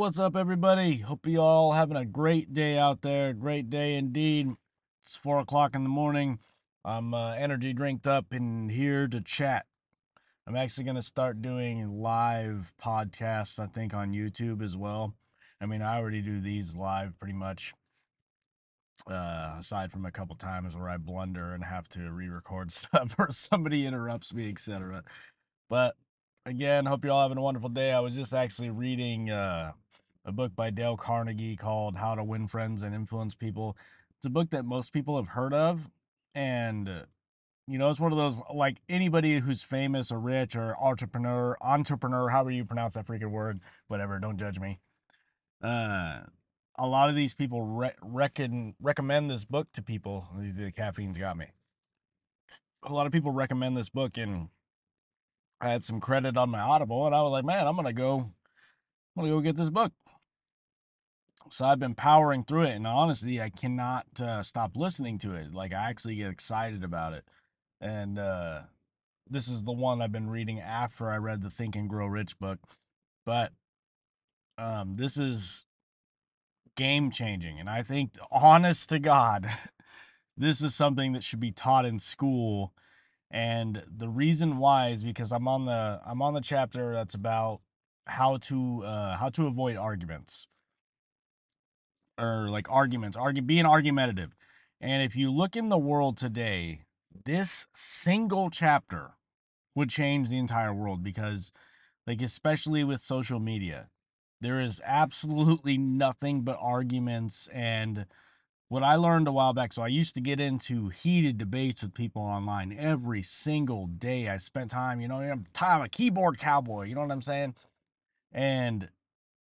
what's up, everybody? Hope you all having a great day out there. Great day indeed. It's four o'clock in the morning. I'm uh, energy drinked up and here to chat. I'm actually going to start doing live podcasts, I think, on YouTube as well. I mean, I already do these live pretty much, uh, aside from a couple times where I blunder and have to re record stuff or somebody interrupts me, etc. But again, hope you're all having a wonderful day. I was just actually reading uh, a book by Dale Carnegie called How to Win Friends and Influence People. It's a book that most people have heard of. And, uh, you know, it's one of those like anybody who's famous or rich or entrepreneur, entrepreneur, however you pronounce that freaking word, whatever, don't judge me. Uh, a lot of these people re- reckon, recommend this book to people. The caffeine's got me. A lot of people recommend this book and I had some credit on my Audible, and I was like, man, I'm gonna go, I'm gonna go get this book. So I've been powering through it, and honestly, I cannot uh, stop listening to it. Like I actually get excited about it, and uh, this is the one I've been reading after I read the Think and Grow Rich book. But um, this is game changing, and I think, honest to God, this is something that should be taught in school and the reason why is because I'm on the I'm on the chapter that's about how to uh how to avoid arguments or like arguments, argue being argumentative. And if you look in the world today, this single chapter would change the entire world because like especially with social media, there is absolutely nothing but arguments and what I learned a while back, so I used to get into heated debates with people online every single day. I spent time, you know, I'm time a keyboard cowboy, you know what I'm saying? And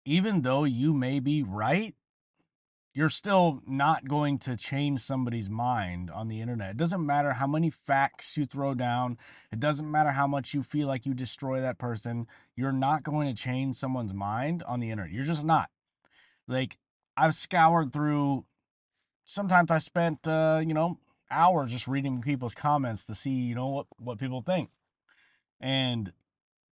even though you may be right, you're still not going to change somebody's mind on the internet. It doesn't matter how many facts you throw down, it doesn't matter how much you feel like you destroy that person. You're not going to change someone's mind on the internet. You're just not. Like, I've scoured through sometimes I spent uh, you know hours just reading people's comments to see you know what what people think. And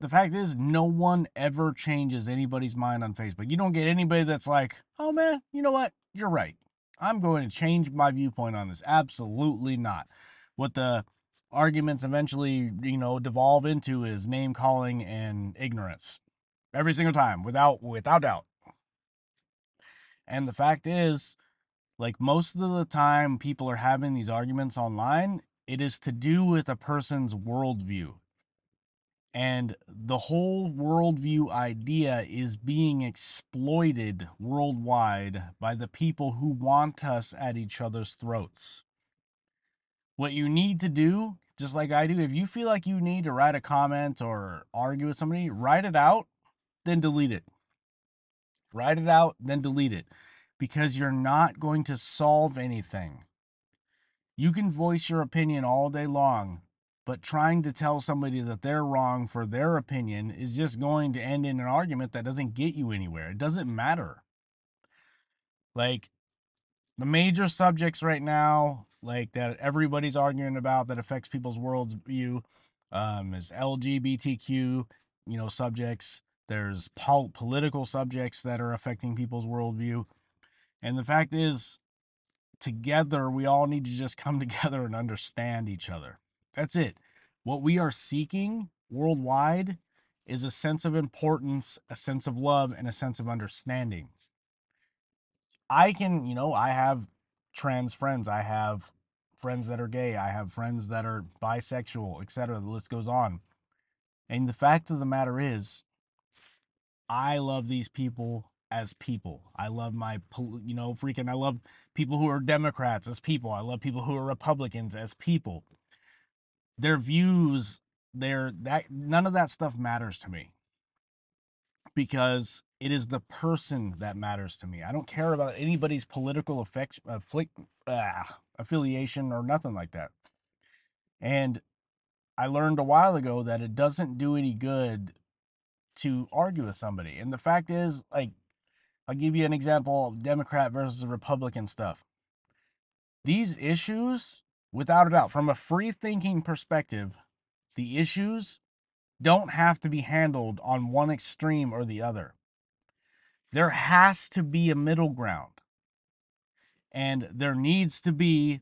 the fact is, no one ever changes anybody's mind on Facebook. You don't get anybody that's like, "Oh man, you know what? You're right. I'm going to change my viewpoint on this." Absolutely not. What the arguments eventually, you know, devolve into is name calling and ignorance. Every single time, without without doubt. And the fact is, like most of the time people are having these arguments online, it is to do with a person's worldview. And the whole worldview idea is being exploited worldwide by the people who want us at each other's throats. What you need to do, just like I do, if you feel like you need to write a comment or argue with somebody, write it out, then delete it. Write it out, then delete it because you're not going to solve anything. You can voice your opinion all day long, but trying to tell somebody that they're wrong for their opinion is just going to end in an argument that doesn't get you anywhere. It doesn't matter. Like the major subjects right now, like that everybody's arguing about that affects people's worldview, um, is LGBTQ, you know, subjects. There's pol- political subjects that are affecting people's worldview. And the fact is, together, we all need to just come together and understand each other. That's it. What we are seeking worldwide is a sense of importance, a sense of love, and a sense of understanding. I can, you know, I have trans friends, I have friends that are gay, I have friends that are bisexual, etc. The list goes on. And the fact of the matter is, I love these people as people. I love my, you know, freaking, I love people who are Democrats as people. I love people who are Republicans as people. Their views, their, that, none of that stuff matters to me because it is the person that matters to me. I don't care about anybody's political affection, afflict, uh, affiliation or nothing like that. And I learned a while ago that it doesn't do any good to argue with somebody. And the fact is, like, I'll give you an example of Democrat versus Republican stuff. These issues, without a doubt, from a free thinking perspective, the issues don't have to be handled on one extreme or the other. There has to be a middle ground. And there needs to be,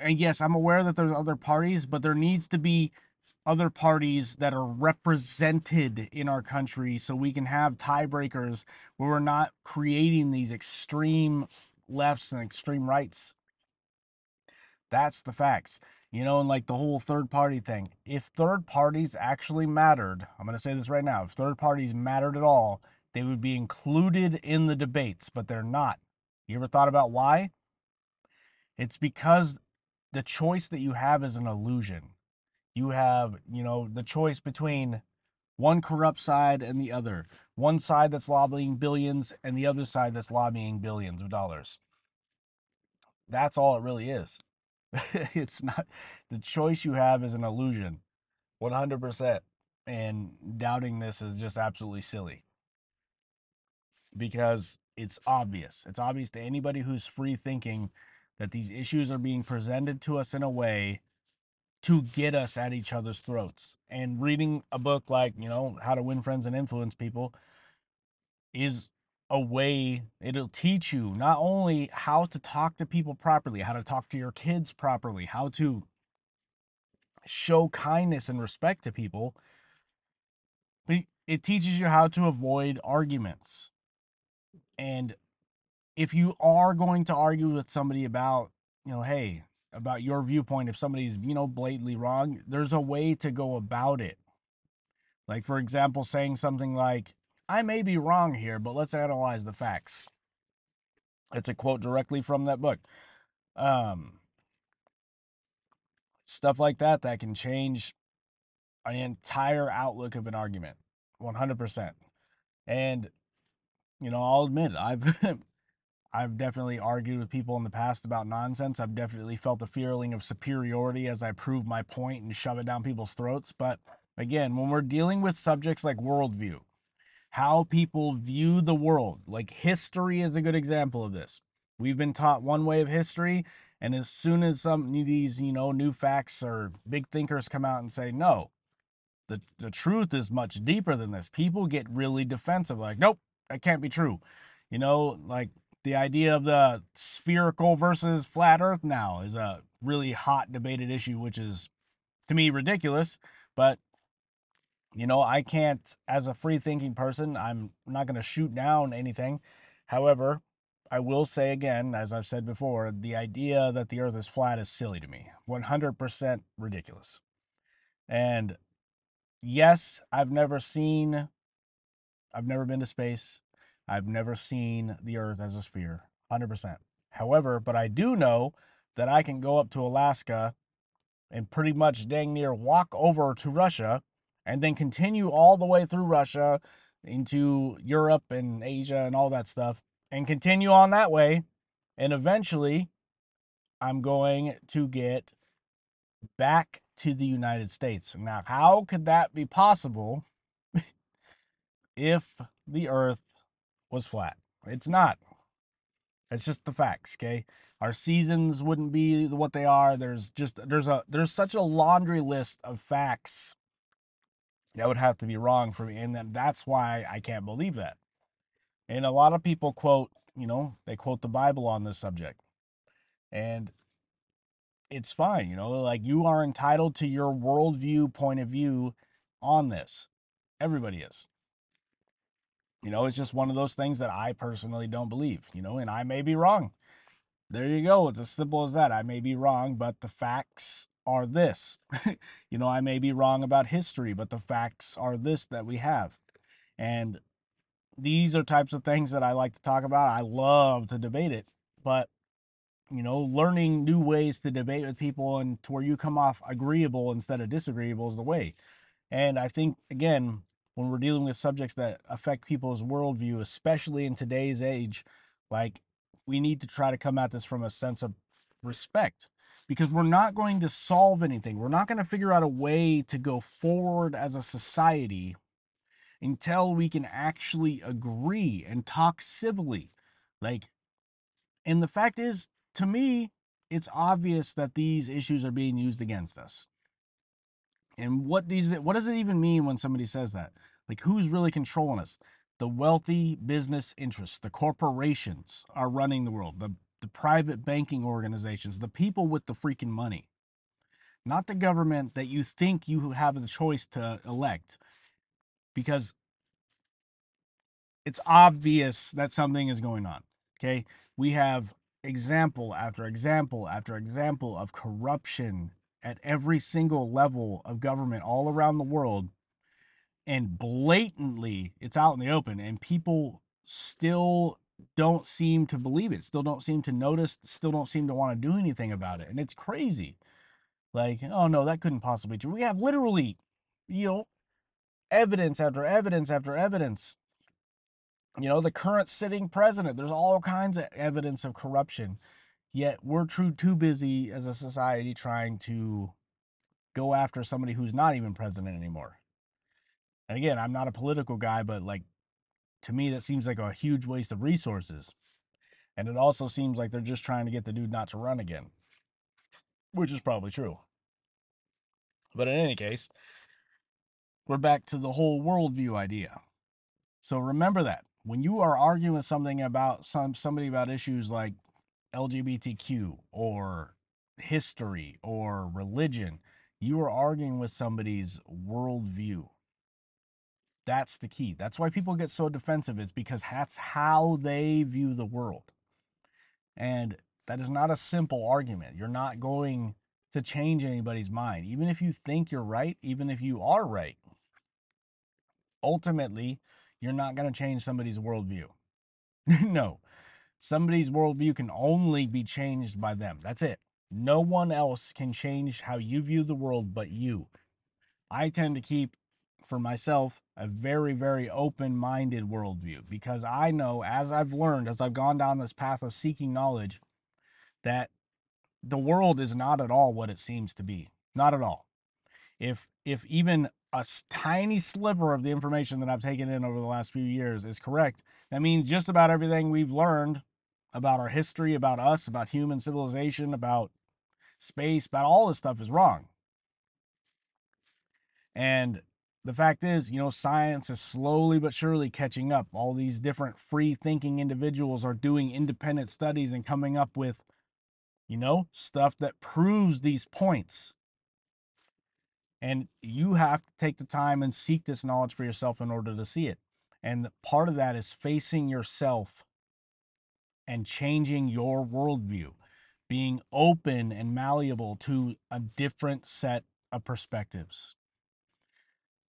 and yes, I'm aware that there's other parties, but there needs to be other parties that are represented in our country so we can have tiebreakers where we're not creating these extreme lefts and extreme rights. That's the facts. You know, and like the whole third party thing. If third parties actually mattered, I'm going to say this right now. If third parties mattered at all, they would be included in the debates, but they're not. You ever thought about why? It's because the choice that you have is an illusion. You have, you know, the choice between one corrupt side and the other, one side that's lobbying billions and the other side that's lobbying billions of dollars. That's all it really is. it's not the choice you have is an illusion 100% and doubting this is just absolutely silly. Because it's obvious it's obvious to anybody who's free thinking that these issues are being presented to us in a way to get us at each other's throats and reading a book like you know how to win friends and influence people is a way it'll teach you not only how to talk to people properly, how to talk to your kids properly, how to show kindness and respect to people, but it teaches you how to avoid arguments. And if you are going to argue with somebody about, you know, hey, about your viewpoint, if somebody's, you know, blatantly wrong, there's a way to go about it. Like, for example, saying something like, I may be wrong here, but let's analyze the facts. It's a quote directly from that book. Um, stuff like that that can change an entire outlook of an argument 100% and you know i'll admit i've i've definitely argued with people in the past about nonsense i've definitely felt a feeling of superiority as i prove my point and shove it down people's throats but again when we're dealing with subjects like worldview how people view the world. Like history is a good example of this. We've been taught one way of history, and as soon as some of these, you know, new facts or big thinkers come out and say, no, the, the truth is much deeper than this, people get really defensive, like, nope, that can't be true. You know, like the idea of the spherical versus flat earth now is a really hot debated issue, which is to me ridiculous, but you know, I can't, as a free thinking person, I'm not going to shoot down anything. However, I will say again, as I've said before, the idea that the earth is flat is silly to me. 100% ridiculous. And yes, I've never seen, I've never been to space. I've never seen the earth as a sphere. 100%. However, but I do know that I can go up to Alaska and pretty much dang near walk over to Russia and then continue all the way through Russia into Europe and Asia and all that stuff and continue on that way. And eventually, I'm going to get back to the United States. Now, how could that be possible if the earth was flat? It's not. It's just the facts, okay? Our seasons wouldn't be what they are. There's just there's a there's such a laundry list of facts that would have to be wrong for me. And then that's why I can't believe that. And a lot of people quote, you know, they quote the Bible on this subject. And it's fine, you know, like you are entitled to your worldview point of view on this. Everybody is. You know, it's just one of those things that I personally don't believe, you know, and I may be wrong. There you go. It's as simple as that. I may be wrong, but the facts are this. you know, I may be wrong about history, but the facts are this that we have. And these are types of things that I like to talk about. I love to debate it, but you know, learning new ways to debate with people and to where you come off agreeable instead of disagreeable is the way. And I think again, when we're dealing with subjects that affect people's worldview, especially in today's age, like we need to try to come at this from a sense of respect because we're not going to solve anything. We're not going to figure out a way to go forward as a society until we can actually agree and talk civilly. Like, and the fact is, to me, it's obvious that these issues are being used against us. And what these what does it even mean when somebody says that? Like who's really controlling us? The wealthy business interests, the corporations are running the world, the, the private banking organizations, the people with the freaking money, not the government that you think you have the choice to elect. Because it's obvious that something is going on. Okay. We have example after example after example of corruption at every single level of government all around the world. And blatantly, it's out in the open, and people still don't seem to believe it, still don't seem to notice, still don't seem to want to do anything about it. And it's crazy. Like, oh no, that couldn't possibly be true. We have literally, you know, evidence after evidence after evidence you know, the current sitting president. There's all kinds of evidence of corruption. Yet we're too too busy as a society trying to go after somebody who's not even president anymore. And again, I'm not a political guy, but like to me that seems like a huge waste of resources. And it also seems like they're just trying to get the dude not to run again. Which is probably true. But in any case, we're back to the whole worldview idea. So remember that when you are arguing something about some somebody about issues like LGBTQ or history or religion, you are arguing with somebody's worldview. That's the key. That's why people get so defensive. It's because that's how they view the world. And that is not a simple argument. You're not going to change anybody's mind. Even if you think you're right, even if you are right, ultimately, you're not going to change somebody's worldview. no, somebody's worldview can only be changed by them. That's it. No one else can change how you view the world but you. I tend to keep, for myself, a very, very open minded worldview because I know, as I've learned, as I've gone down this path of seeking knowledge, that the world is not at all what it seems to be. Not at all. If if even a tiny sliver of the information that I've taken in over the last few years is correct, that means just about everything we've learned about our history, about us, about human civilization, about space, about all this stuff is wrong. And the fact is, you know, science is slowly but surely catching up. All these different free thinking individuals are doing independent studies and coming up with, you know, stuff that proves these points. And you have to take the time and seek this knowledge for yourself in order to see it. And part of that is facing yourself and changing your worldview, being open and malleable to a different set of perspectives.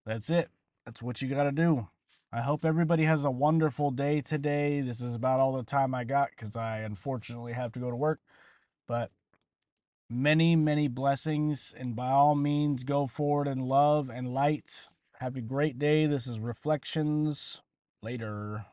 That's it. That's what you got to do. I hope everybody has a wonderful day today. This is about all the time I got because I unfortunately have to go to work. But many, many blessings. And by all means, go forward in love and light. Have a great day. This is Reflections. Later.